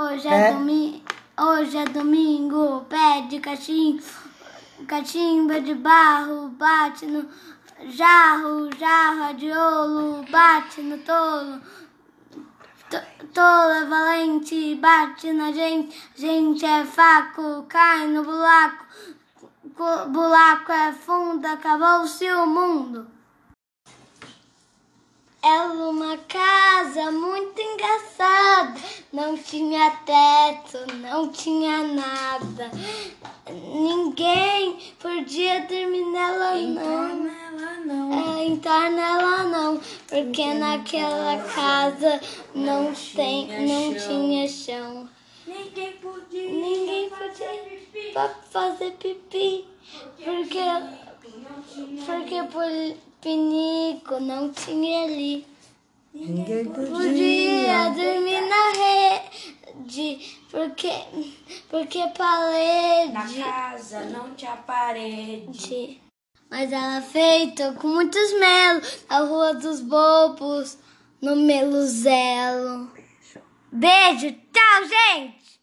Hoje é, É. domingo, hoje é domingo, pé de cachimbo, cachimba de barro, bate no jarro, jarra de ouro, bate no tolo. To- Tolo é valente, bate na gente, gente é faco, cai no buraco, co- buraco é fundo, acabou-se o mundo. Era uma casa muito não tinha teto, não tinha nada. Ninguém podia dormir nela, não. Nela não. É, entrar nela não, porque naquela casa não tem, não chão. tinha chão. Ninguém podia. Ninguém podia pa- fazer pipi, porque porque por pinico não tinha ali. Ninguém Podia podia. dormir porque porque Na parede. casa não tinha parede. Mas ela é feita com muitos melos na Rua dos Bobos, no Meluzelo. Beijo, tchau, gente!